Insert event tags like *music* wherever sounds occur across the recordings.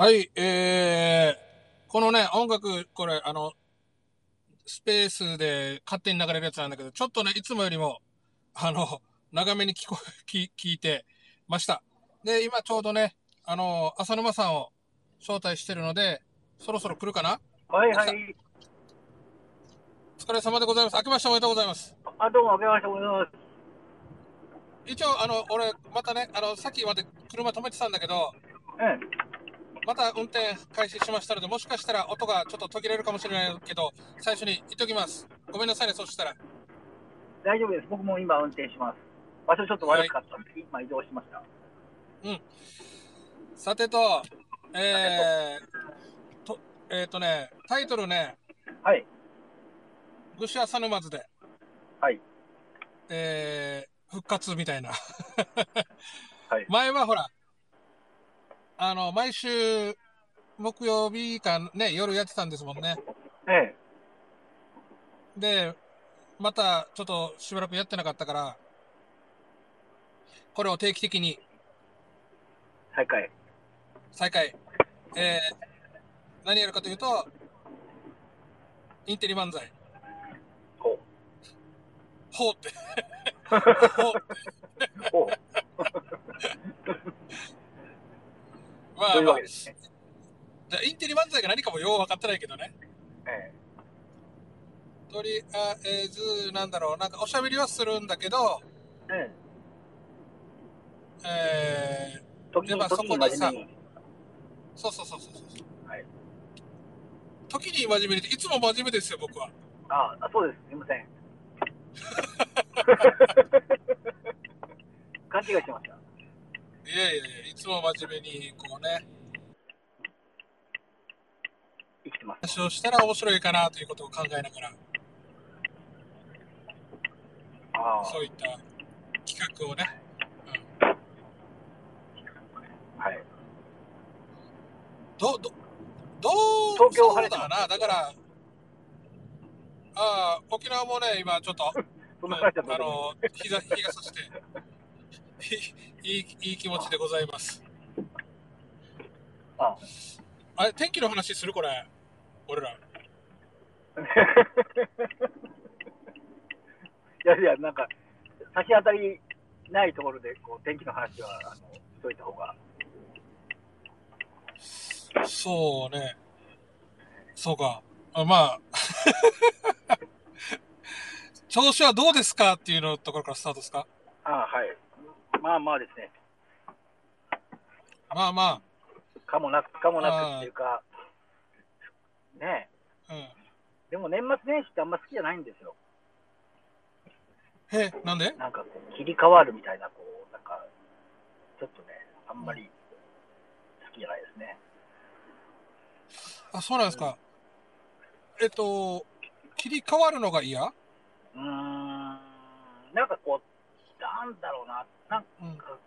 はい、えー、このね、音楽、これ、あの、スペースで勝手に流れるやつなんだけど、ちょっとね、いつもよりも、あの、長めに聞こえ、聞聞いてました。で、今ちょうどね、あの、浅沼さんを招待してるので、そろそろ来るかな？はいはい。お疲れ様でございます。明けましておめでとうございます。あ、どうも、あけましておめでとうございます。一応、あの、俺、またね、あの、さっきまで車止めてたんだけど、うん。また運転開始しましたので、もしかしたら音がちょっと途切れるかもしれないけど、最初に言っときます。ごめんなさいね、そしたら。大丈夫です。僕も今運転します。場所ちょっと悪かったんで、今移動しました。さてと、えー、と、えっ、とね、タイトルね、はい。愚者浅沼津で、はい。えー、復活みたいな。はい *laughs* 前はほら、あの、毎週木曜日かね、夜やってたんですもんね。ええ。で、またちょっとしばらくやってなかったから、これを定期的に再開。再開。えー、何やるかというと、インテリ漫才。ほう。ほうって。*laughs* ほう。ほう。まあ、というまあわけですね。じゃあインテリ漫才が何かもよう分かってないけどね。えとりあえず、なんだろう、なんかおしゃべりはするんだけど、え。えええ。時に、そこでさそうそうそうそうそう。はい。時に真面目に、いつも真面目ですよ、僕は。ああ、そうです。すみません。*laughs* 勘違いしました。いやいやいや、いつも真面目に、こうね、生きてます。話をしたら面白いかなということを考えながら、ああ。そういった企画をね、はい。ど、ど、どう、東京晴れてだな、だから、ああ、沖縄もね、今ちょっと *laughs* あの、日が、日がさして、いい、いい気持ちでございます。ああれ、天気の話するこれ。俺ら。*laughs* いやいや、なんか、差し当たりないところで、こう、天気の話は、あの、しといた方が。そうね。そうか。あまあ。*laughs* 調子はどうですかっていうのところからスタートですか？ああ、はい。まあまあですね。まあまかもなく、かもなくっていうか、ねあ。うん。え。でも年末年始ってあんま好きじゃないんですよ。え、なんで？なんかこう、切り替わるみたいな、こう、なんか、ちょっとね、あんまり好きじゃないですね。あ、そうなんですか。えっと、切り替わるのが嫌？うーん、なんかこう、なんだろうな、なんうん。か、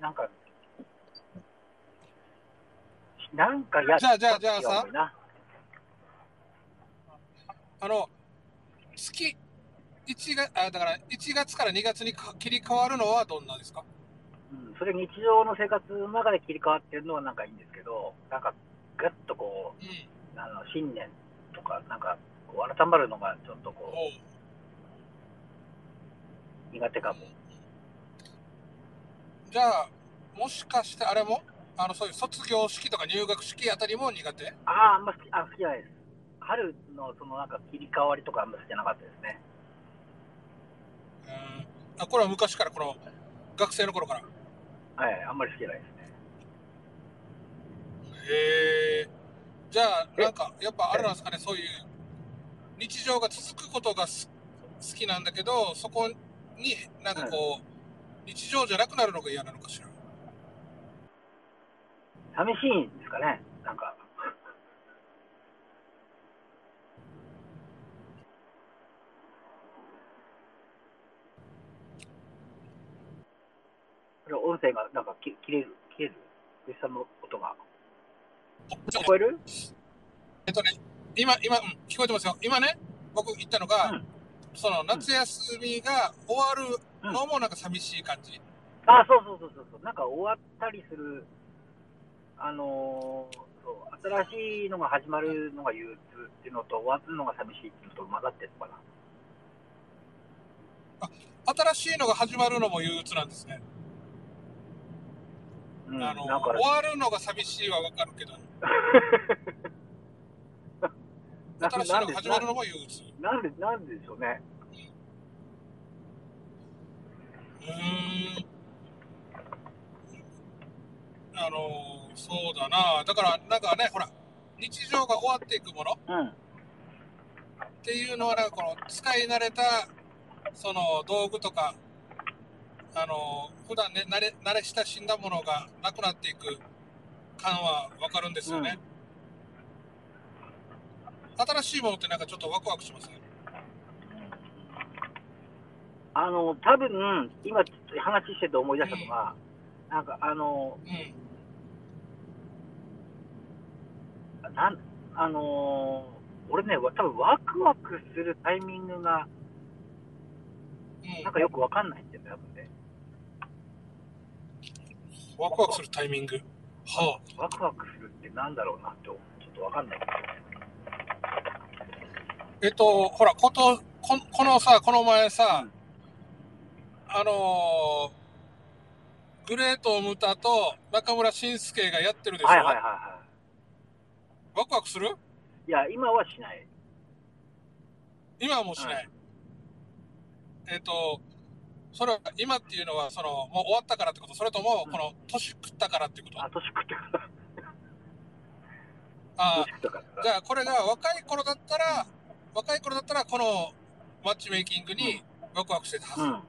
なんか、なんかやじゃあじゃあじゃあさ。あの、月、1月、あ、だから1月から2月にか切り替わるのはどんなですか？うん、それ日常の生活の中で切り替わってるのはなんかいいんですけど、なんか、ぐっとこうん。う、あの新年とか、なんか、こう改まるのがちょっとこう、苦手かも。じゃあ、もしかしてあれも？あの、そういう卒業式とか入学式あたりも苦手？ああ、あんま好きあ好きじゃないです。春のそのなんか切り替わりとかあんま好きじゃなかったですね。うん。あ、これは昔から、この、学生の頃から？はい、あんまり好きじゃないですね。へえ。じゃあ、えなんか、やっぱあれなんですかね、そういう、日常が続くことがす好きなんだけど、そこになんかこう、日常じゃなくなるのが嫌なのかしら。寂しいんですかね、なんか。これ音声がなんかき切れる、切れる、吉さんの音が。聞こえる？えっとね、今、今、うん、聞こえてますよ。今ね、僕言ったのが、うんその夏休みが終わるのもなんか寂しい感じ？あ、そうそうそうそうそう。なんか終わったりするあのーそう、新しいのが始まるのが憂鬱っていうのと、終わるのが寂しいっていうのと混ざってるのかな。新しいのが始まるのも憂鬱なんですね。うん、あの、終わるのが寂しいはわかるけど、な *laughs* 新しいのが始まるのも憂鬱。なんで、なんででしょうね。うーん。あの、そうだな。だから、なんかね、ほら、日常が終わっていくものうん。っていうのは、なんかこの使い慣れた、その道具とか、あの、普段ね、慣れ、慣れ親しんだものがなくなっていく感はわかるんですよね。新しいものってなんかちょっとワクワクしますね。あの、多分、今話してて思い出したのが、なんかあの、うん。なん、あのー俺ね、わ多分ワクワクするタイミングが、うんなんかよくわかんないんだよね、多分ね。ワクワクするタイミング？はあ。ワクワクするってなんだろうなって、ちょっとわかんないんだよね。えっと、ほら、こと、ここのさ、この前さ、あのーグレート・ムタと中村慎介がやってるでしょ、はいはいはいはワクワクする？い。いや、今はしない。今はもうしない。えっと、それは今っていうのは、その、もう終わったからってこと？それとも、うんこの、年食ったからってこと？あ、年食ってから。あ年食ったから。あ、じゃあこれが若い頃だったら、若い頃だったら、このマッチメイキングにワクワクしてたはず。うん。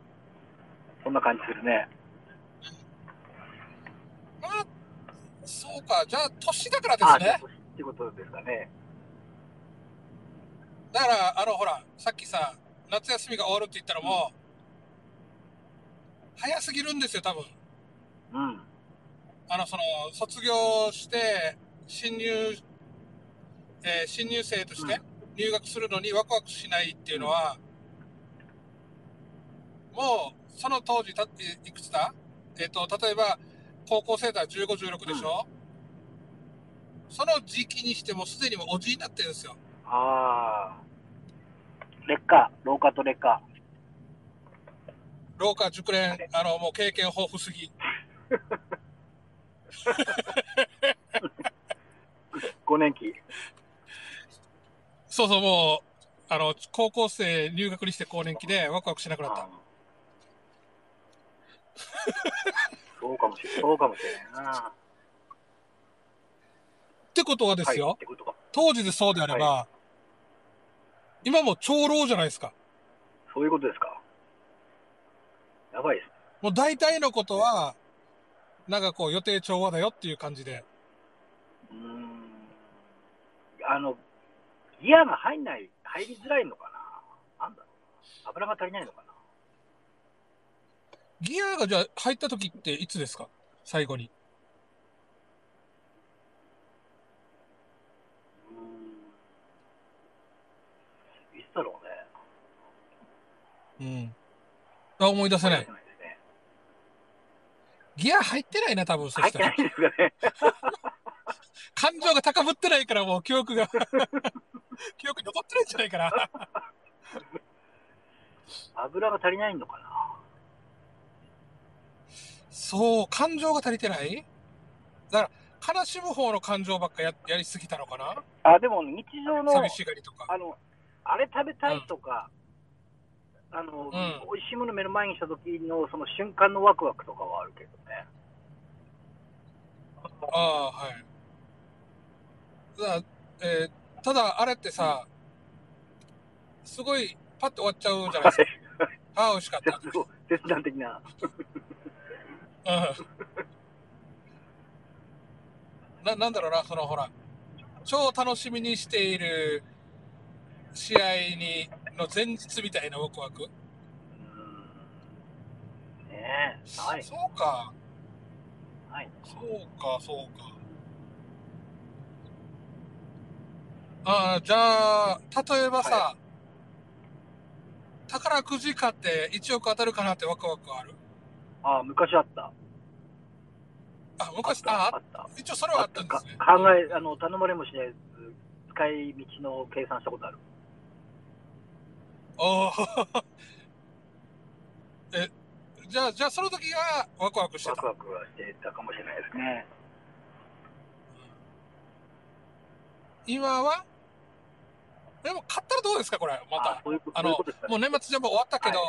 そんな感じするね。まあ、そうか。じゃあ、年だからであ、すね。年ってことですかね。だから、あの、ほら、さっきさ、夏休みが終わるって言ったのも、早すぎるんですよ、多分。うん。あの、その、卒業して、新入、えー新入生として入学するのにワクワクしないっていうのは、もう、その当時た、いいくつだ？えっ、と、例えば、高校生だ15、16でしょ、その時期にしてもすでにもうおじいになってるんですよ。ああ。劣化、老化と劣化。廊下熟練、あの、もう経験豊富すぎ。*laughs* 5年期。そうそう、もう、あの、高校生入学にして高年期でワクワクしなくなった。*laughs* そうかもしれない。そうかもしれないな。ってことはですよ、はい。当時でそうであれば、今もう長老じゃないですか。そういうことですか。やばいですね。もう大体のことは、なんかこう予定調和だよっていう感じで。うーん。あの、ギアが入んない、入りづらいのかな？なんだろうな。油が足りないのかな？ギアがじゃあ入った時っていつですか？最後に。うーん。いつだろうね。うん。あ、思い出せない。ギア入ってないな、多分そしてたら。入ってないですかね。感情が高ぶってないからもう記憶が、*laughs* 記憶に残ってないんじゃないかな。油が足りないのかな？そう、感情が足りてない？だから、悲しむ方の感情ばっかややりすぎたのかな？あ、でも日常の、寂しがりとか。あの、あれ食べたいとか、あの、ん美味しいもの目の前にした時のその瞬間のワクワクとかはあるけどね。ああ、はい。だえーただ、あれってさ、すごい、パッと終わっちゃうじゃないですか。ああ、美味しかった。切断切断的な。うん。な、なんだろうな、そのほら、超楽しみにしている試合に、の前日みたいなワクワク。ねえ、ない、そうか、ない。そうか、そうか。ああ、じゃあ、例えばさ、は宝くじ買って1億当たるかなってワクワクある？あ、昔あった。あ、昔、ああった。一応それはあったんですね。か考え、あの、頼まれもしない使い道の計算したことある。おー *laughs* え、じゃあ、じゃあその時はワクワクしてた？ワク。ワクはしてたかもしれないですね。今は？でも買ったらどうですか、これ、まあた。そういうことあのもう年末ジャンボ終わったけど、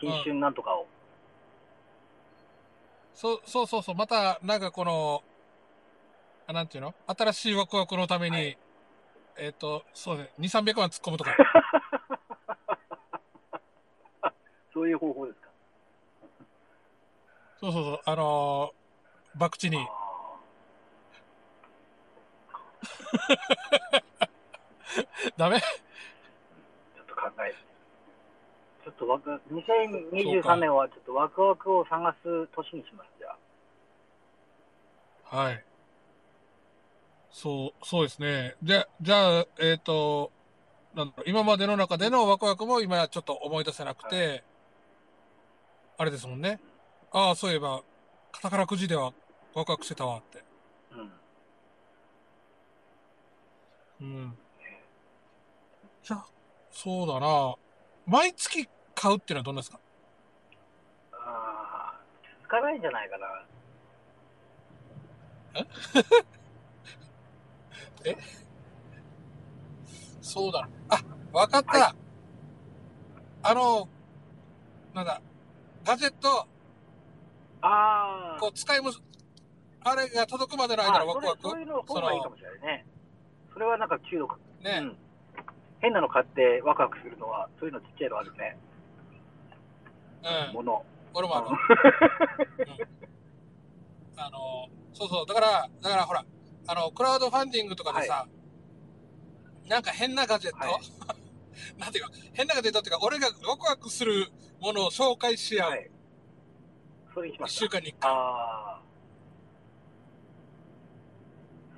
新春なんとかを。そうそうそうそう、またなんかこの、あなんていうの？新しいワクワクのために、はい。えっ、と、そうね、2、300万突っ込むとか。*laughs* そういう方法ですか？そうそうそう、あのー、博打に。あ *laughs* ダメ？ーちょっと考えて。ちょっとワク、2023年はちょっとワクワクを探す年にします、じゃあ。はい。そう、そうですね。じゃ、じゃあ、えっ、と、なんだろう、今までの中でのワクワクも今ちょっと思い出せなくて、あれですもんね。ああ、そういえば、宝くじではワクワクしてたわって。うん。うん。じゃあ、そうだな。毎月買うっていうのはどんなですか？ああ、続かないんじゃないかな。*laughs* そうだ。あ、わかった。はあの、なんだ、ガジェット、ああ。こう使いむ、あれが届くまでの間のワクワク。あそういうの方がいいかもしれないね。それはなんか中毒。ね、うん。変なの買ってワクワクするのは、そういうのちっちゃいのあるね。うん。もの。俺もある。あの、そうそう、だから、だからほら、あの、クラウドファンディングとかでさ、なんか変なガジェット、はい *laughs* なんていうか、変なガジェットっていうか、俺がワクワクするものを紹介し合う。はい。それにしま一した。週間に一回。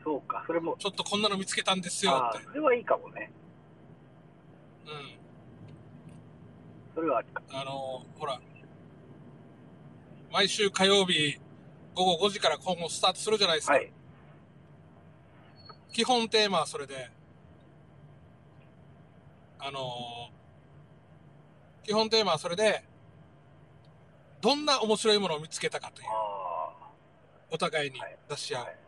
そうか、それも、ちょっとこんなの見つけたんですよって。ああ、それはいいかもね。うん。それはありか。あの、ほら、毎週火曜日午後5時から今後スタートするじゃないですか。はい。基本テーマはそれで、あの基本テーマはそれで、どんな面白いものを見つけたかという、あお互いにはい出し合う。はいあ。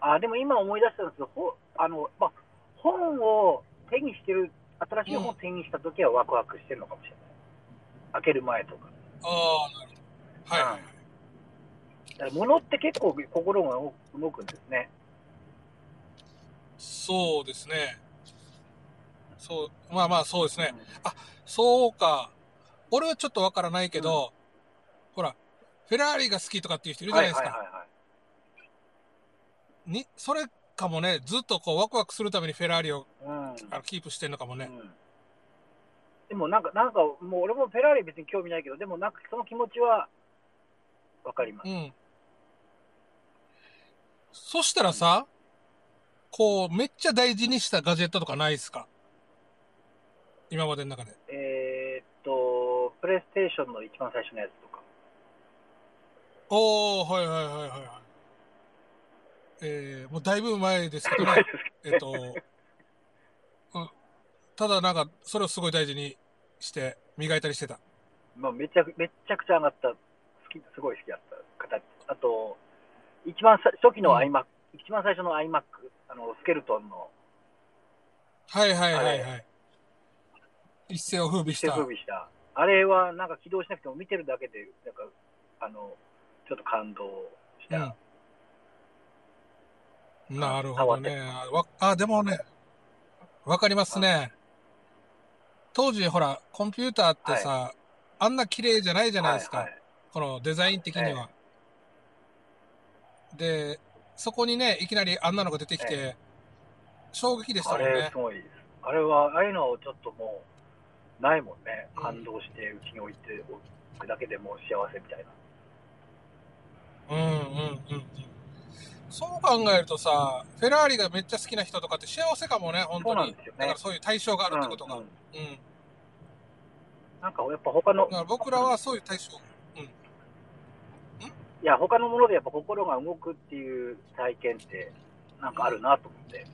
あ、でも今思い出したんですけど、ほあの、まあ、本を手にしてる、新しい本を手にした時はワクワクしてるのかもしれない。開ける前とか。ああ、なるほど。はいはいはい。だから物って結構心が動くんですね。そうですね。そう、まあまあそうですね。そうか。俺はちょっとわからないけど、ほら、フェラーリが好きとかっていう人いるじゃないですか。に、それかもね、ずっとこうワクワクするためにフェラーリをうんあのキープしてんのかもね。うんでもなんか、なんか、もう俺もフェラーリ別に興味ないけど、でもなんかその気持ちはわかります。うん。そしたらさ、こう、めっちゃ大事にしたガジェットとかないですか？今までの中で。えーっと、プレイステーションの一番最初のやつとか。おー、はいはいはいはいはい。えー、もうだいぶ前ですけどね。えっと、うん、ただなんか、それをすごい大事にして、磨いたりしてた。ど、まあ、めちゃくめっちゃくちゃ上がった、好き、すごい好きだった形。あと、一番さ初期のうん iMac、一番最初の iMac、あの、スケルトンのはいはいはいあはい。一世を風靡し手た。風靡した。あれはなんか起動しなくても見てるだけで、なんか、あの、ちょっと感動した。うん。なるほどね。わあ、でもね、わかりますね。当時、ほら、コンピューターってさ、あんな綺麗じゃないじゃないですか。はいはいこのデザイン的には。で、そこにね、いきなりあんなのが出てきて、衝撃でしたあれもんねす。ごいです。あれは、ああいうのをちょっともう、ないもんね。うん感動してうちに置いておくだけでもう幸せみたいな。うんうんうんうん。そう考えるとさ、フェラーリがめっちゃ好きな人とかって幸せかもね、本当に。そうなんですよねだからそういう対象があるってことが。うんん。ううんなんかやっぱ他のだ、から僕らはそういう対象。いや、他のものでやっぱ心が動くっていう体験って、なんかあるなと思って。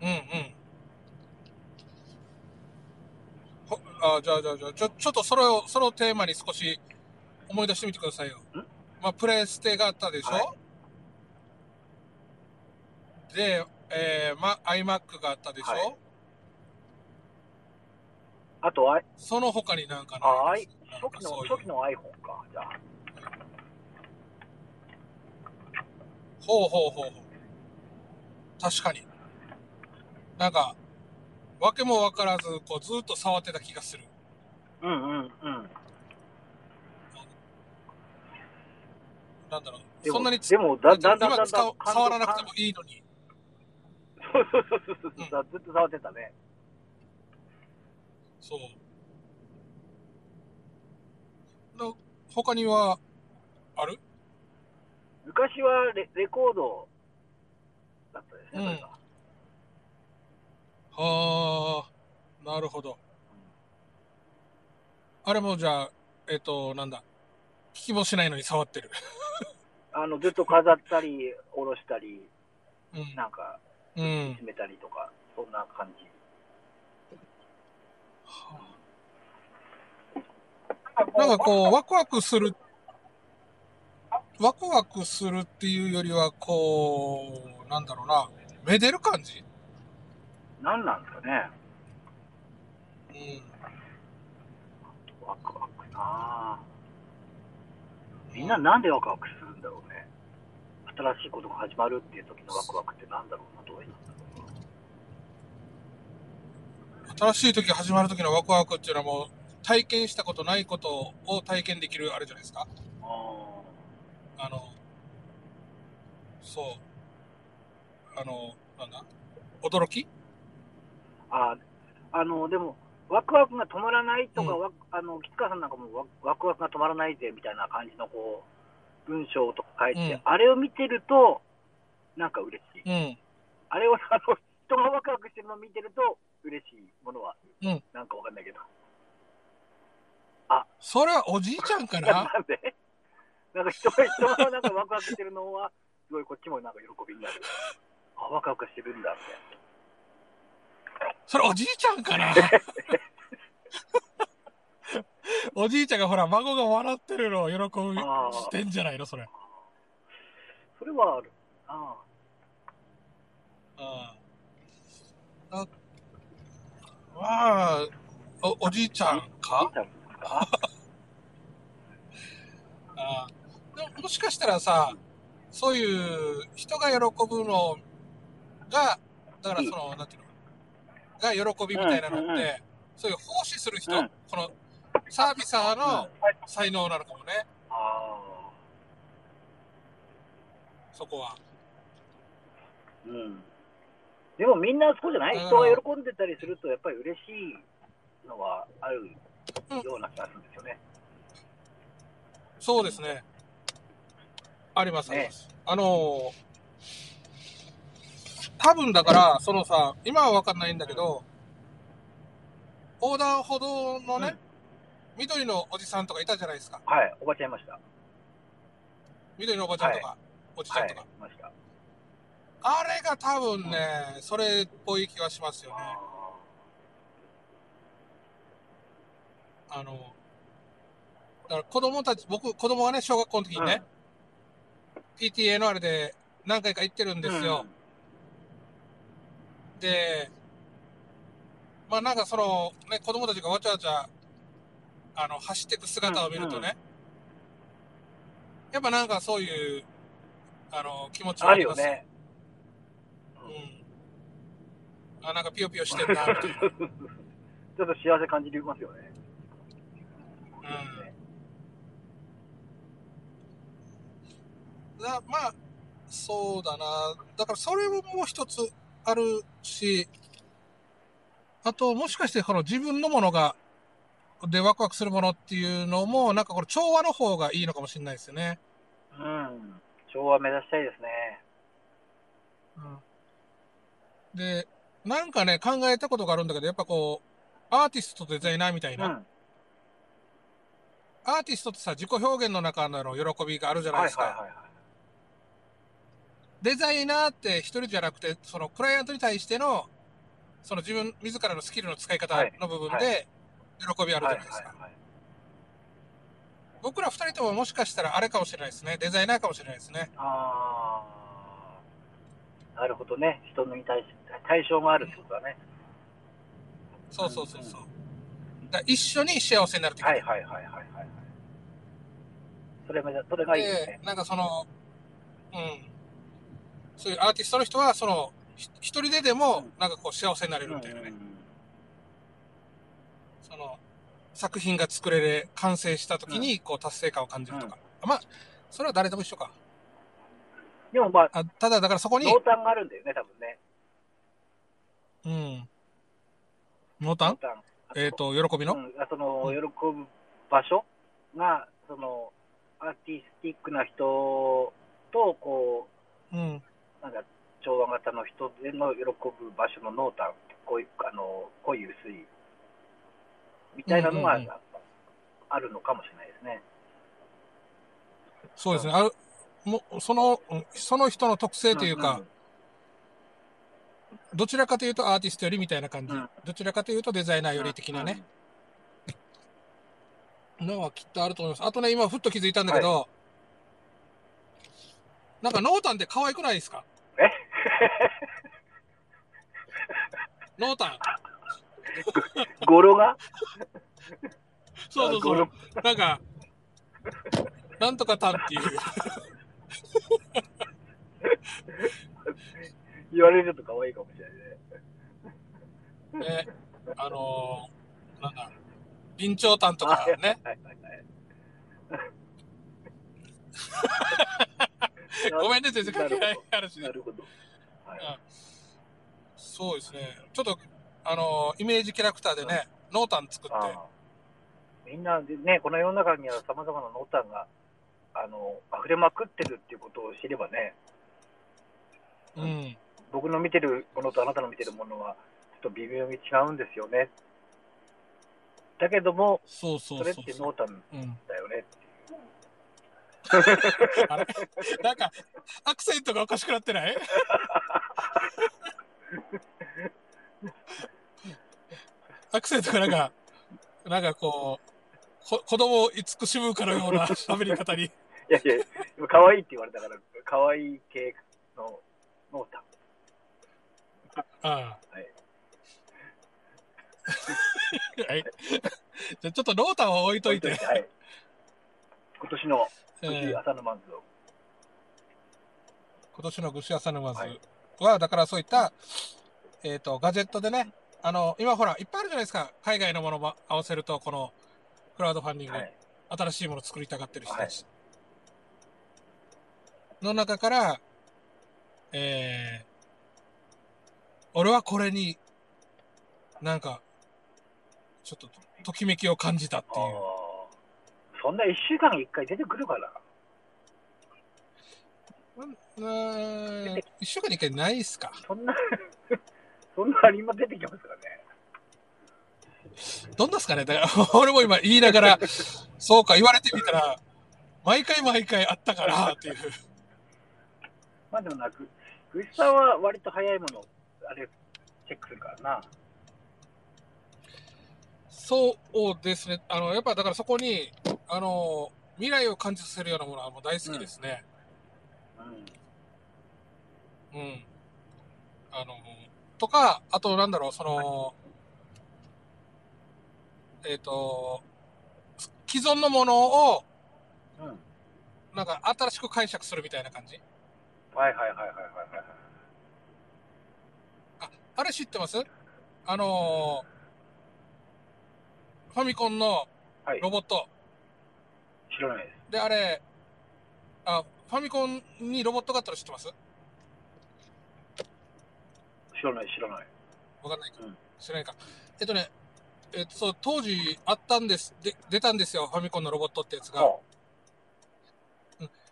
うんうん。ほあじゃあじゃあじゃあちょ、ちょっとそれを、そのテーマに少し思い出してみてくださいよ。まあ、プレステがあったでしょ、はで、えー、ま、iMac があったでしょ、はいあと、あいその他になんかないですなん初期の、ういう初期の iPhone か。じゃあ、ほうほうほうほう。確かに。なんか、わけもわからず、こう、ずっと触ってた気がする。うんうんうん。なんだろう。そんなにつでもだ、だんだんだんだん触らなくてもいいのに。そうそうそうそうそう、ずっと触ってたね。そう。の他には、ある昔はレレコードだったですね、うんそれがはあ、なるほど。あれもじゃあ、えっ、と、なんだ。聞きもしないのに触ってる。あのずっと飾ったり、下ろしたり、うん。なんか、締めたりとか、そんな感じ。なんかこう、ワクワクする、ワクワクするっていうよりは、こう、なんだろうな、めでる感じ？なんなんですかね、うん。ワクワクなぁ。みんななんでワクワクする？新しいことが始まるっていう時のワクワクってなんだろうな、どういうの？新しい時始まる時のワクワクっていうのはもう、体験したことないことを体験できるあれじゃないですか？ああの、そう。あの、なんだ？驚き？ああの、でも、ワクワクが止まらないとか、うん。わあの、吉川さんなんかもワワクワクが止まらないぜみたいな感じのこう、文章とか書いて、うんあれを見てると、なんか嬉しい。うん。あれを、あの、人がワクワクしてるのを見てると、嬉しいものは、うんなんかわかんないけど。それはおじいちゃんかななんで？なんか人が、人がなんかワクワクしてるのは、すごいこっちもなんか喜びになる。あ、ワクワクしてるんだ、みたいな。それおじいちゃんかな *laughs* *laughs* おじいちゃんがほら、孫が笑ってるのを喜ぶしてんじゃないのそれ。それはある。あうん。あまあ、お、おじいちゃあ。んか？*laughs* あー。でももしかしたらさ、そういう人が喜ぶのが、だからその、なんていうの、が喜びみたいなのって、そういう奉仕する人、うん。このサービサーの才能なのかもね、あそこは。あ。うん。でもみんなそうじゃない？だ人が喜んでたりすると、やっぱり嬉しいのはあるような気がするんですよね。そうですね。あります、あります。あのー多分だから、そのさ、今はわかんないんだけど、横断歩道のね、緑のおじさんとかいたじゃないですか。はい、おばちゃんいました。緑のおばちゃんとか、おじちゃはい、いんとか。ました。あれが多分ね、それっぽい気がしますよね。ああの、だから子供たち、僕、子供がね、小学校の時にね、PTA のあれで何回か行ってるんーですよ。。で、まあなんかその、ね、子供たちがわちゃわちゃ、あの、走っていく姿を見るとね、やっぱなんかそういう、あの、気持ちうんあるりますよね。うん。あ、なんかピヨピヨしてんな、みたいな。*laughs* ちょっと幸せ感じますよね。うん。だまあ、そうだな。だからそれももう一つあるし、あと、もしかしてこの自分のものが、でワクワクするものっていうのも、なんかこれ調和の方がいいのかもしれないですよね。うん。昭和目指したいですね。うん。で、なんかね、考えたことがあるんだけど、やっぱこう、アーティストとデザイナーみたいうな、ん。アーティストってさ、自己表現の中の喜びがあるじゃないですか。はいはいはいはい。デザイナーって一人じゃなくて、そのクライアントに対しての、その自分自らのスキルの使い方の部分はいで、喜びあるじゃはいないですか。僕ら二人とももしかしたらあれかもしれないですね。デザイナーかもしれないですね。ああ、なるほどね。人に対し対象があるってことだね。そうそうそうそう。だ一緒に幸せになるときはいはいはいはいはいはい。それが、それがいいですねで。、なんかその、うん。そういうアーティストの人は、その、ひ一人ででも、なんかこう幸せになれるみたいなね。うんその、作品が作れれ、完成した時に、こう達成感を感じるとか。まあ、それは誰でも一緒か。でもまあ、あただ、だからそこに、濃淡があるんだよね、多分ね。うん。濃淡？淡えっ、と、喜びの、うん、その、喜ぶ場所が、その、アーティスティックな人と、こうん。う、なんか、調和型の人での喜ぶ場所の濃淡、こういう、あの、濃い薄い、みたいなのが、うんうんうんあるのかもしれないですね。そうですね。ある、もう、その、うんその人の特性というか、んんどちらかというとアーティストよりみたいな感じ。うんどちらかというとデザイナーより的なね。。のはきっとあると思います。あとね、今ふっと気づいたんだけど、なんか濃淡って可愛くないですか？え？*laughs* 濃淡。*laughs* 語呂が？そうそうそう。なんか、なんとか単っていう。言われると可愛いかもしれないね。ね、あのー、なんだ、備長炭とかね。ごめんね、全然関係ない話で。なるほど。はいうんそうですね。ちょっと、あのーイメージキャラクターでね、濃淡作って、みんなでね、この世の中にはさまざまな濃淡があの溢れまくってるっていうことを知ればね、うん。僕の見てるものとあなたの見てるものは、ちょっと微妙に違うんですよね。だけども、そうそそうれっそうそう。て濃淡うん。だよね。あれ？なんか、アクセントがおかしくなってない？アクセントがなんか、なんかこう、こ子供を慈しむかのような *laughs* 喋り方に。いやいや、今可愛いって言われたから、可愛い系の濃淡。ああ。はい。はい。じゃあちょっと濃淡を置いといて。はい。今年のえ年ー朝のマンズを。今年のグシアサヌマズはいは、だからそういった、えっ、と、ガジェットでね、あの、今ほら、いっぱいあるじゃないですか。海外のものも合わせると、この、クラウドファンディング、はい。新しいものを作りたがってる人たち。の中から、えー、俺はこれに、なんか、ちょっと、ときめきを感じたっていう。そんな一週間に一回出てくるかな。うーん、一週間に一回ないっすか。そんな、そんな今出てきますかね。どんなっすかね？だから、*laughs* 俺も今言いながら、そうか、言われてみたら、毎回毎回あったから、っていう。まあでもなく、グシさんは割と早いもの、あれ、チェックするからな。そうですね。あの、やっぱだからそこに、あの、未来を感じさせるようなものはもう大好きですね。うん。うん。あの、とか、あとなんだろう、その、えっ、と、既存のものを、うん。なんか新しく解釈するみたいな感じ？はいはいはいはいはいはい。あれ知ってます？あのファミコンのはいロボット。知らないです。で、あれ、あ、ファミコンにロボットがあったの知ってます？知らない知らない。わかんないか、うん。知らないか。えっとね、えっと、そう、当時あったんです。で、出たんですよ、ファミコンのロボットってやつが。は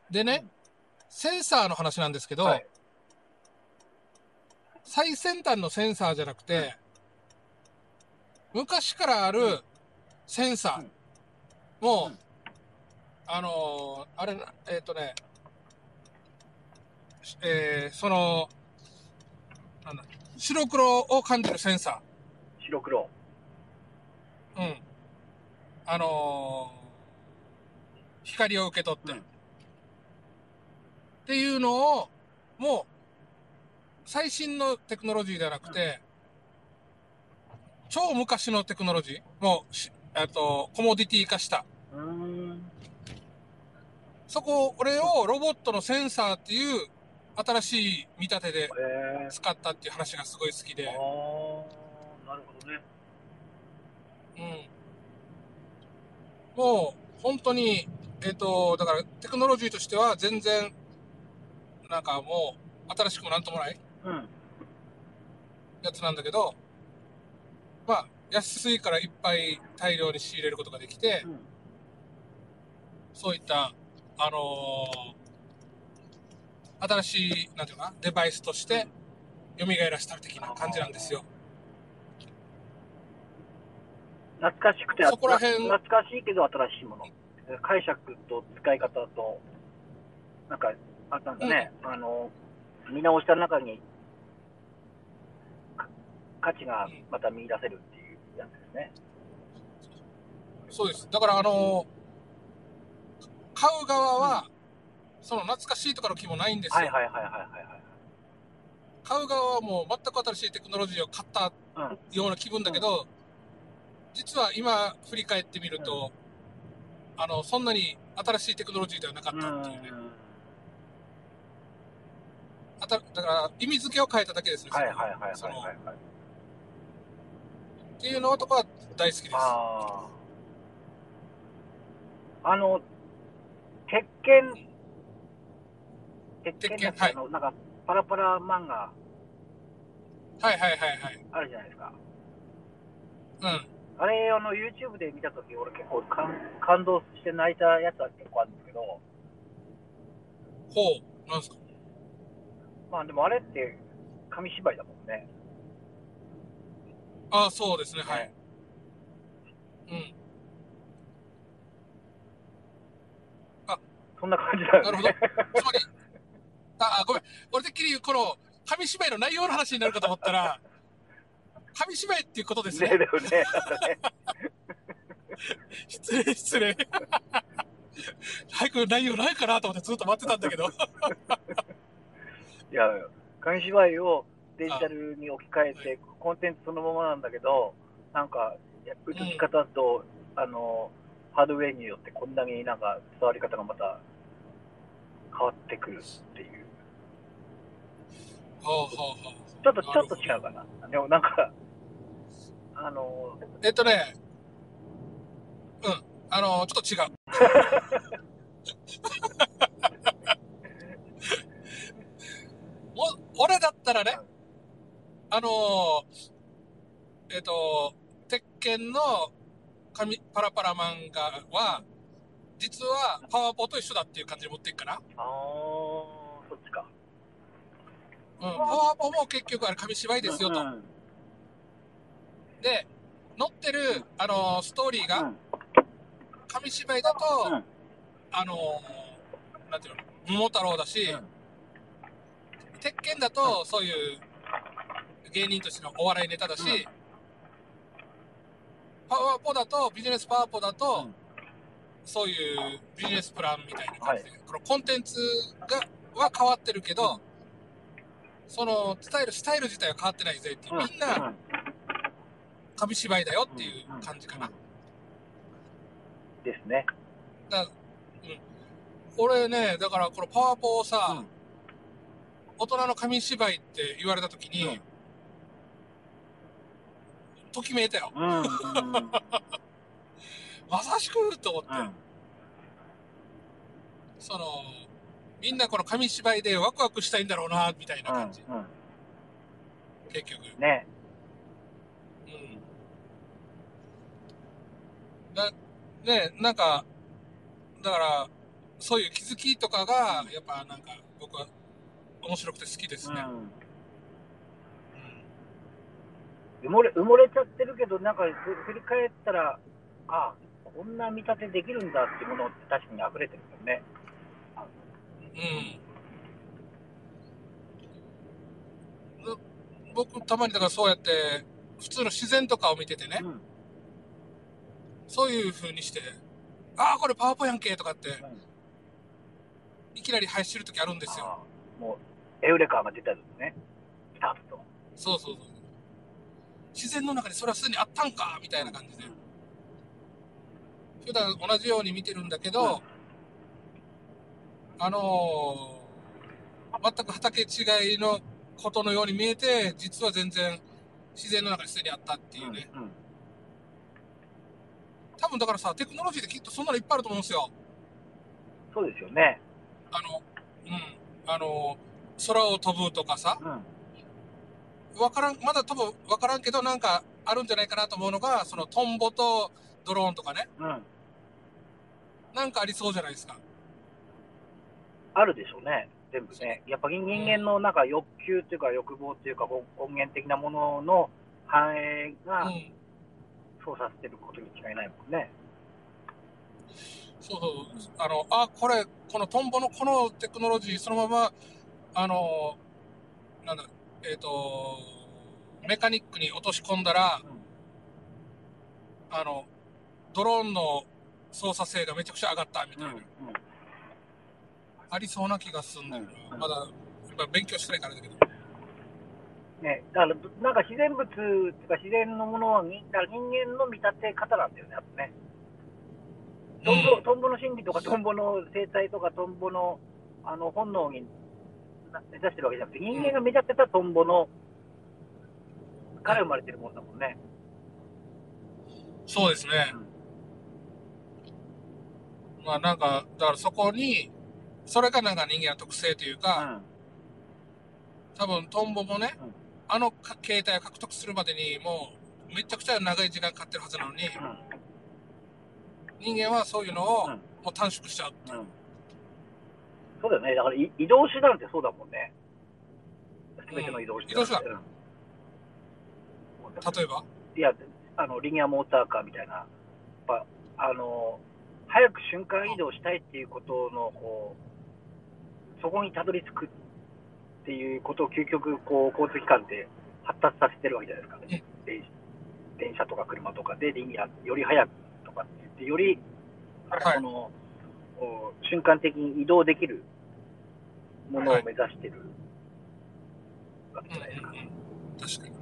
でね、センサーの話なんですけど、はい。最先端のセンサーじゃなくて、昔からあるセンサーも、うん。あのーあれな、えっ、とね、しえーその、なんだ、白黒を感じるセンサ白黒。ー。うん。あのー光を受け取って。うんっていうのを、もう、最新のテクノロジーではなくて、超昔のテクノロジー、もうし、えっと、コモディティ化した。うーん。そこ、これをロボットのセンサーっていう新しい見立てでえー。使ったっていう話がすごい好きでなるほどね。うん。もう、本当に、えっ、と、だからテクノロジーとしては全然、なんかもう、新しくもなんともないうん。やつなんだけど、まあ、安いからいっぱい大量に仕入れることができて、うん。そういった、あのー新しい、なんていうかな、デバイスとして、蘇らせた的な感じなんですよ。懐かしくて、そこら辺懐かしいけど新しいもの。解釈と使い方と、なんか、あったんだね。あの、見直した中に、か価値がまた見出せるっていうやつですね。そうです。だから、あのー買う側は、その懐かしいとかの気もないんですよ。はいはいはいはいはい買う側はもう全く新しいテクノロジーを買ったはい。ような気分だけど、実は今振り返ってみると、あの、そんなに新しいテクノロジーではなかっうん。たっていうね。あただから、意味付けを変えただけですね。はいはいはいはいはいはい。っていうのとかは大好きです。ああ。あの、鉄拳、鉄拳だっけはいあの、なんか、パラパラ漫画はいはいはいはい。あるじゃないですか。うん。あれ、あの、YouTube で見たとき、俺結構感感動して泣いたやつは結構あるんですけど、ほう。なんですか？まあでもあれって紙芝居だもんね。ああ、そうですね。はい。うん。そんな感じだよね。なるほどつまり、*laughs* あ、あごめん。俺てっきりこの、紙芝居の内容の話になるかと思ったら、*laughs* 紙芝居っていうことですね。ねね。失礼、失礼。早く内容ないかなと思ってずっと待ってたんだけど。いや、紙芝居をデジタルに置き換えて、コンテンツそのままなんだけど、なんか、や映し方と、あの、ハードウェアによってこんなになんか伝わり方がまた変わってくるっていう。ほうほうほう。ちょっと、ちょっと違うかな。でもなんか、あの、えっとね、うん。あの、ちょっと違う。お俺だったらね、あのえっと、鉄拳の紙パラパラ漫画は、実はパワーポと一緒だっていう感じで持っていくかな。あー、そっちか。うん。パワーポも結局あれ紙芝居ですよと。うん。で、載ってる、あのストーリーがうん。紙芝居だと、うん。あのーなんていうの、桃太郎だし、うん。鉄拳だと、そういう芸人としてのお笑いネタだし、うん。パワーポだと、ビジネスパワーポだと、うん。そういうビジネスプランみたいな感じで、このコンテンツがは変わってるけど、その伝えるスタイル自体は変わってないぜっていう、うんみんな紙芝居だよっていう感じかな。ですね。だうん、これね、だからこのパワーポをさ、うん大人の紙芝居って言われたときに、うんときめいたよ。うん。うん。*laughs* まさしくと思って、うんその、みんなこの紙芝居でワクワクしたいんだろうな、みたいな感じ、うん結局。ね。うん。だ、ね、なんか、だから、そういう気づきとかが、やっぱなんか、僕は面白くて好きですね。うんうん埋もれ、埋もれちゃってるけど、なんかふ振り返ったら、ああ、こんな見立てできるんだっていうものって確かに溢れてるもんね。うん。僕、たまにだからそうやって、普通の自然とかを見ててね、うん。そういう風にして、ああ、これパワポやんけとかって、うんいきなり配信するときあるんですよ。もう、エウレカが出たんですね。スタートと。そうそうそう。自然の中にそれはすでにあったんかみたいな感じで。普段同じように見てるんだけど、あのー全く畑違いのことのように見えて、実は全然自然の中にすでにあったっていうね。うん。多分だからさ、テクノロジーできっとそんなのいっぱいあると思うんですよ。そうですよね。あの、うん、あのー空を飛ぶとかさ、うん。わからん、まだ多分わからんけど、なんかあるんじゃないかなと思うのが、そのトンボとドローンとかね、うん。なんかありそうじゃないですか。あるでしょうね。全部ね。やっぱ人間のなんか欲求というか欲望というか根源的なものの反映がうん。操作してることに違いないもんね。そうそう。あの、あ、これ、このトンボのこのテクノロジー、そのまま、あの、なんだ、えっ、と、メカニックに落とし込んだら、あの、ドローンの操作性がめちゃくちゃ上がったみたいな、ありそうな気がするんだよな。うんまだ、今勉強してないからだけど。ね、だから、なんか自然物とか自然のものはに、だから人間の見立て方なんだよね、やっぱね。トンボ、うんトンボの心理とか、トンボの生態とか、トンボのあの本能にな目指してるわけじゃなくて、人間が目立ってたトンボのから生まれてるもんだもんね。そうですね。まあなんか、だからそこに、それがなんか人間の特性といううか、ん。多分トンボもね、うんあのか携帯を獲得するまでにもうめちゃくちゃ長い時間かかってるはずなのに、人間はそういうのをうんもう短縮しちゃう。うん。うん。そうだよね。だからい移動手段ってそうだもんね。すべての移動手段。移動手段うん例えば？いや、あの、リニアモーターカーみたいな、やっぱ、あの、早く瞬間移動したいっていうことの、こう、そこにたどり着くっていうことを究極、こう、交通機関で発達させてるわけじゃないですかね。電電車とか車とかでリニア、より早くとかって言って、より、はいその、お瞬間的に移動できるものを目指してるわけじゃないですか。うん、確かに。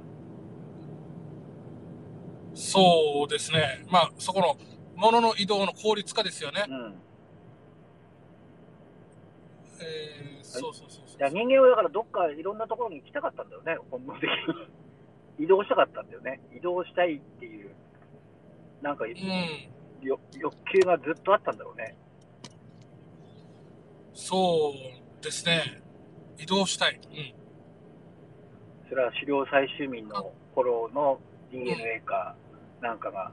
そうですね。まあそこの物の移動の効率化ですよね。うん。えー、そうそうそういやそう。人間はだからどっかいろんなところに行きたかったんだよね、本能的に。*laughs* 移動したかったんだよね。移動したいっていう、なんかうん。よ欲求がずっとあったんだろうね。そうですね。移動したい。うん。それは狩猟採集民の頃の DNA かなんかが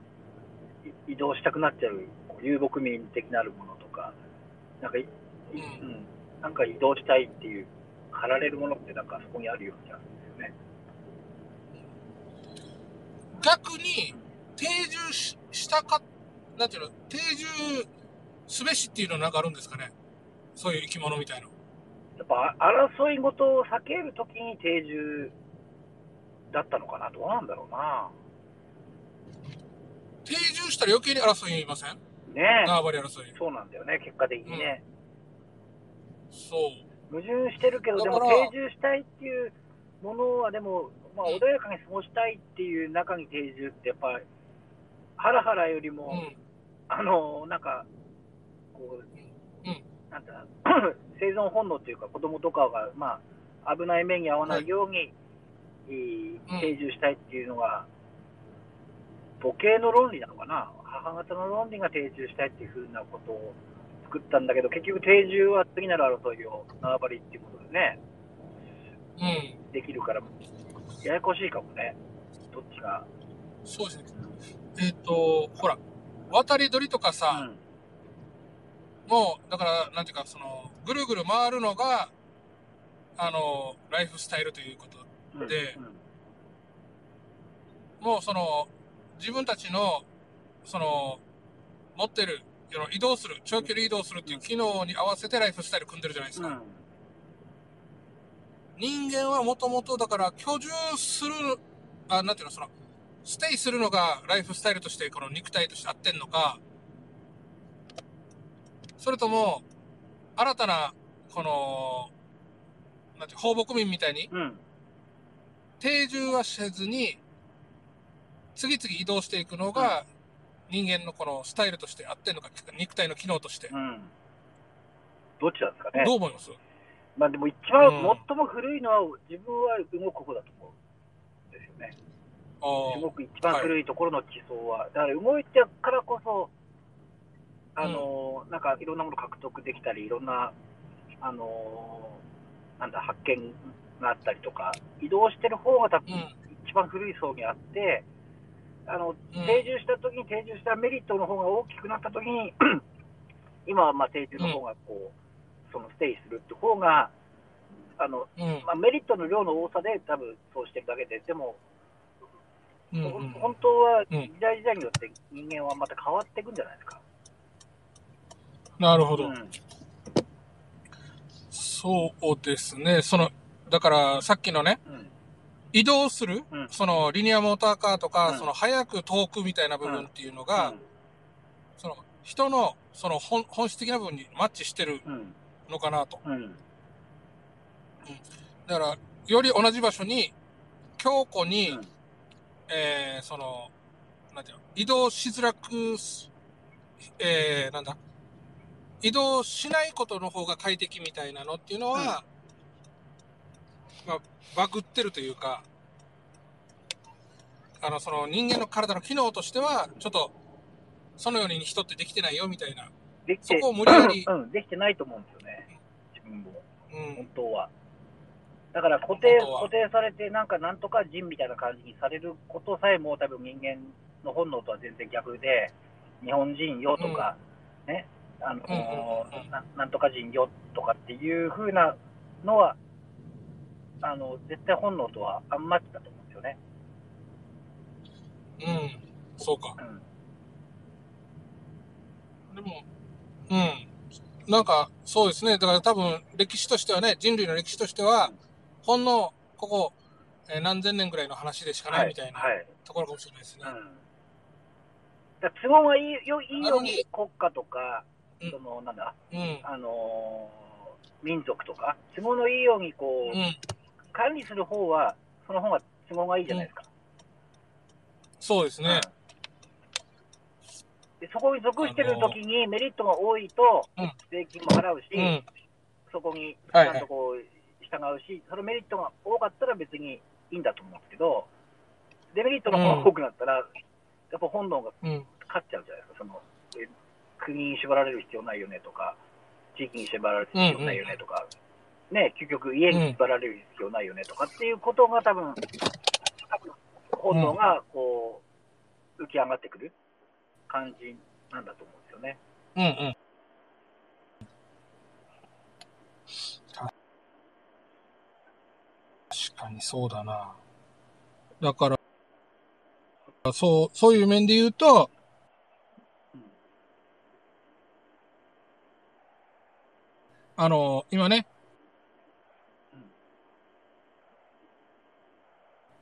い移動したくなっちゃう遊牧民的なるものとか、なんかうんうん、なんか移動したいっていう、貼られるものってなんかそこにあるような気がするんですよね。逆に定住ししたか、なんていうの、定住すべしっていうのなんかあるんですかね。そういう生き物みたいな。やっぱあ争い事を避けるときに定住だったのかな、どうなんだろうな。定住したら余計に争いません？ねえ、縄張り争い。そうなんだよね、結果的にね。そう。矛盾してるけど、でも定住したいっていうものは、でも、まあ、うん穏やかに過ごしたいっていう中に定住って、やっぱり、ハラハラよりも、うん。あのなんか、こう、うんなんだ、*coughs* 生存本能というか、子供とかが、まあ、危ない目に遭わないように、いいうん定住したいっていうのが、母系の論理なのかな、母方の論理が定住したいっていうふうなことを作ったんだけど、結局定住は次なる争いを縄張りっていうことでね、うん。できるから、ややこしいかもね、どっちが。そうですね。えっ、と、ほら、渡り鳥とかさ、もう、だから、なんていうか、その、ぐるぐる回るのが、あの、ライフスタイルということ。うんでうんもう、その、自分たちの、その、持ってる、移動する、長距離移動するっていう機能に合わせてライフスタイル組んでるじゃないですか。うん。人間はもともとだから居住する、あ、なんていうの、その、ステイするのがライフスタイルとして、この肉体として合ってんのか、それとも、新たな、この、なんていう、放牧民みたいに、うん。定住はせずに、次々移動していくのが、人間のこのスタイルとして合ってんのか、肉体の機能として。うん。どっちなんですかね。どう思います？まあでも一番、うん最も古いのは自分は動く方だと思うんですよね。あー動く一番古いところの地層は。だから動いてるからこそ、あのーなんかいろんなもの獲得できたり、いろんな、あのーなんだ、発見があったりとか、移動してる方が多分うん。一番古い層にあって、あの、うん定住した時に定住したメリットの方が大きくなった時に、*clears throat* 今はまあ定住の方がこう、そのステイするって方が、あの、うん。まあ、メリットの量の多さで多分そうしてるだけで、でも、うん。ほうんん本当はうん時代時代によって人間はまた変わっていくんじゃないですか。なるほど。うんそうですね。その、だから、さっきのね、うん移動する、うん。その、リニアモーターカーとか、うん。その、早く遠くみたいな部分っていうのが、うん。その、人の、その本、本質的な部分にマッチしてるうん。のかなと。うん。だから、より同じ場所に、強固に、うん。えー、その、なんていうの、移動しづらくす、えー、なんだ、移動しないことの方が快適みたいなのっていうのは、まあ、バグってるというか、あの、その人間の体の機能としては、ちょっと、そのように人ってできてないよみたいな。できてそこを無理やりうん、できてないと思うんですよね、自分も、うん本。当は。だから固定本当は固定されて、なんかなんとか人みたいな感じにされることさえも、多分人間の本能とは全然逆で、日本人よとか、ね、あのうんうんうんうんななんとか人よとかっていう風なのは、あの絶対本能とはあんまりだと思うんですよね。うん。そうか。うんでも、うん。なんか、そうですね。だから多分、歴史としてはね、人類の歴史としては、ほんの、ここ、えー何千年ぐらいの話でしかないみたいなはいところかもしれないですね。うん、だ都合がいいよいいように国家とか、うんそのなんだ、うん。あのー民族とか、都合のいいようにこう、うん。管理する方は、その方が都合がいいじゃないですか。そうですね。うんでそこに属してる時にメリットが多いとうん、税金も払うし、うん。そこにちはいゃんとこう従うし、そのメリットが多かったら別にいいんだと思うんですけど、デメリットの方が多くなったら、やっぱ本能がうん。勝っちゃうじゃないですか、そのえ国に縛られる必要ないよねとか、地域に縛られる必要ないよねとか、ね、究極家に縛られる必要ないよねとかっていうことが多分、多分本能がこう浮き上がってくる感じなんだと思うんですよね。うん。うん。確かにそうだな。だから、そう、そういう面で言うと、あの、今ねうん、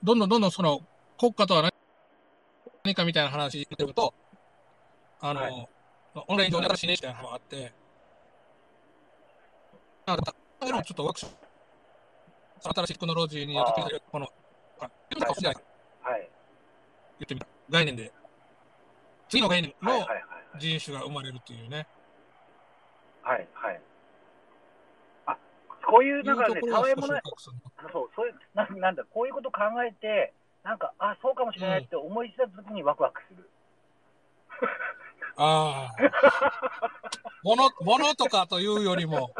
どんどんどんどんその国家とは何何かみたいな話に出ると、あの、はいオンライン上で新しいねみたいなのがあって、あ、でもちょっとワークショップ、新しいテクノロジーによってこの、はい。言ってみた概念で、次の概念の人種が生まれるっていうね。はい。はいはい。あ、こういうなんかね、いうとそう、そういう、ななんだ、こういうこと考えて、なんか、あ、そうかもしれないって思いついたときにワクワクする。ああ。もの、ものとかというよりも、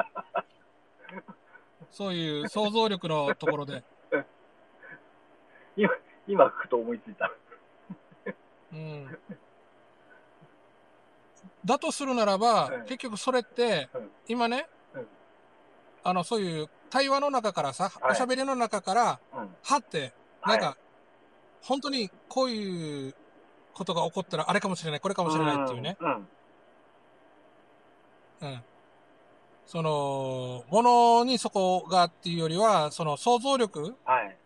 そういう想像力のところで、今、今、ふと思いついた。うん。だとするならばうん、結局それってうん、今ねうん、あの、そういう対話の中からさ、はいおしゃべりの中から、うん。はって、なんはか、本当にこういうことが起こったらあれかもしれない、これかもしれないっていうね、うん。うん。その、ものにそこがっていうよりは、その想像力はい。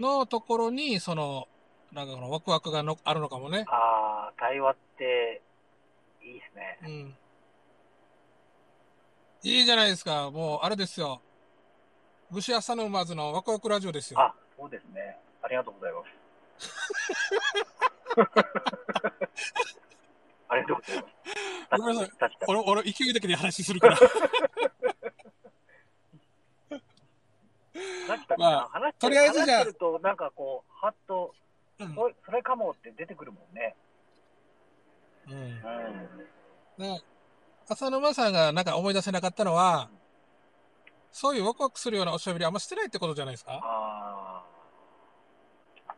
のところに、その、なんかこのワクワクがのあるのかもね。ああ、対話って、いいですね。うん。いいじゃないですか。もう、あれですよ。武士朝の馬ずのワクワクラジオですよ。あ、そうですね。ありがとうございます。*laughs* ありがとうございます。ごめんなさい。俺、俺、勢いだけで話するから。まあとりあえずじゃあと、なんかこう、はっと、うん。そそれかもって出てくるもんね。うんうん。ね、浅沼さんがなんか思い出せなかったのは、そういうワクワクするようなおしゃべりあんましてないってことじゃないですか？ああ。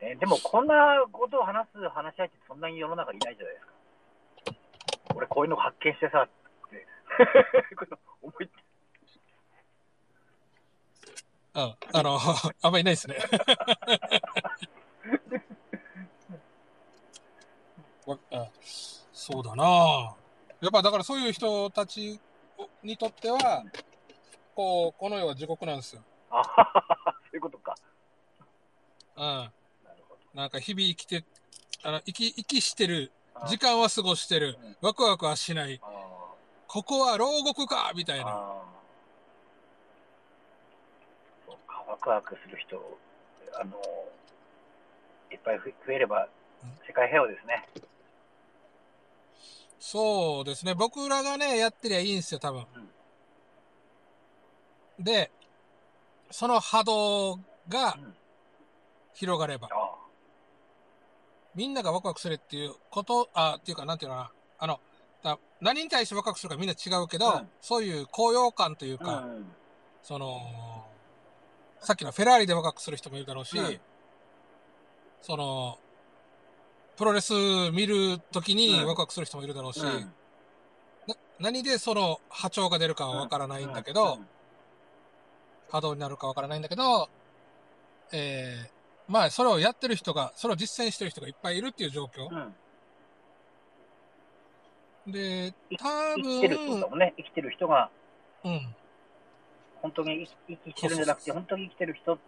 ね、でも、こんなことを話す話し合いってそんなに世の中にいないじゃないですか。俺、こういうの発見してさ、って。*laughs* 思いうん。あの、*laughs* あんまいないですね。*laughs* わあそうだなやっぱだからそういう人たちにとっては、こう、この世は地獄なんですよ。あそういうことか。うん。なるほなんか日々生きて、あの、生き、生きしてる、ど。時間は過ごしてるうん、ワクワクはしない、あここは牢獄かみたいな。そうか、ワクワクする人、あの、いっぱい増増えれば世界平和ですね。そうですね。僕らがね、やってりゃいいんですよ、多分。で、その波動がうん。広がれば、あみんながワクワクするっていうこと、あ、っていうか、なんていうのかな。あの、だ何に対してワクワクするかみんな違うけど、うんそういう高揚感というあ。か、うん。その、さっきのフェラーリでワクワクする人もいるだろうし、うんその、プロレス見るときにうんワクワクする人もいるだろうし、何でその波長が出るかはわからないんだけど、うん波動になるかわからないんだけど、えー、まあ、それをやってる人が、それを実践してる人がいっぱいいるっていう状況う。ん。で、い多生きてるってことだ分、もんね。生きてる人が、うん、本当に生き生きてるんじゃなくて、本当に生きてる人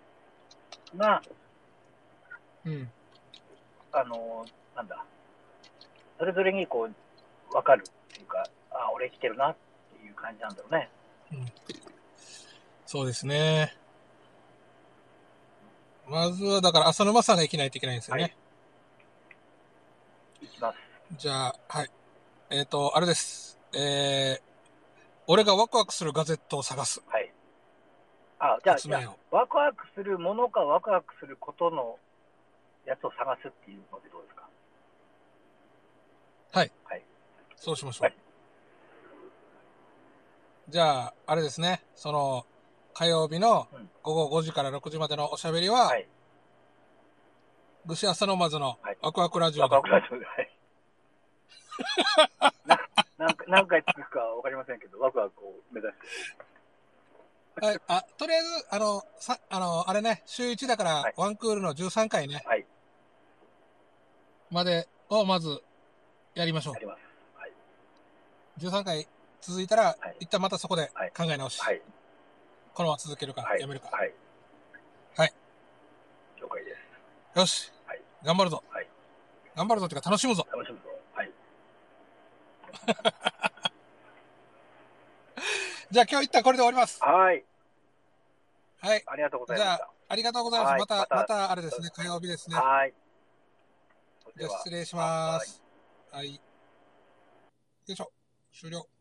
が、うん、あの、なんだ、それぞれにこう、わかるっていうか、あ、俺生きてるなっていう感じなんだろうね。そうですね。まずは、だから浅沼さんが生きないといけないんですよね。はいいきます。じゃあ、はい。えっ、と、あれです。えー、俺がワクワクするガゼットを探す。はい。あ、じゃあ、じゃあ。ワクワクするものかワクワクすることのやつを探すっていうのでどうですか？そうしましょう。はいじゃあ、あれですね。その、火曜日のうん午後5時から6時までのおしゃべりは、はい。武士朝のまずのはいワクワクラジオで、ワクワクラジオで、はい。*laughs* な何回何回つくかわかりませんけど、ワクワクを目指して。はい。あ、とりあえず、あの、さ、あの、あれね、週1だから、はいワンクールの13回ね、はい。までをまずやりましょうや。ります。はい。13回続いたら、はい一旦またそこではい考え直し、はい。このまま続けるか、はい。やめるか。はい。はい。了解です。よし、はい頑張るぞ。はい頑張るぞっていうか楽しむぞ。楽しむぞ。はい。*laughs* じゃあ今日一旦これで終わります。はい。はい。ありがとうございじゃあありがとうございます。また、はいまたまたあれですね、火曜日ですね。はい。じゃあ失礼します。はい。よいしょ。終了。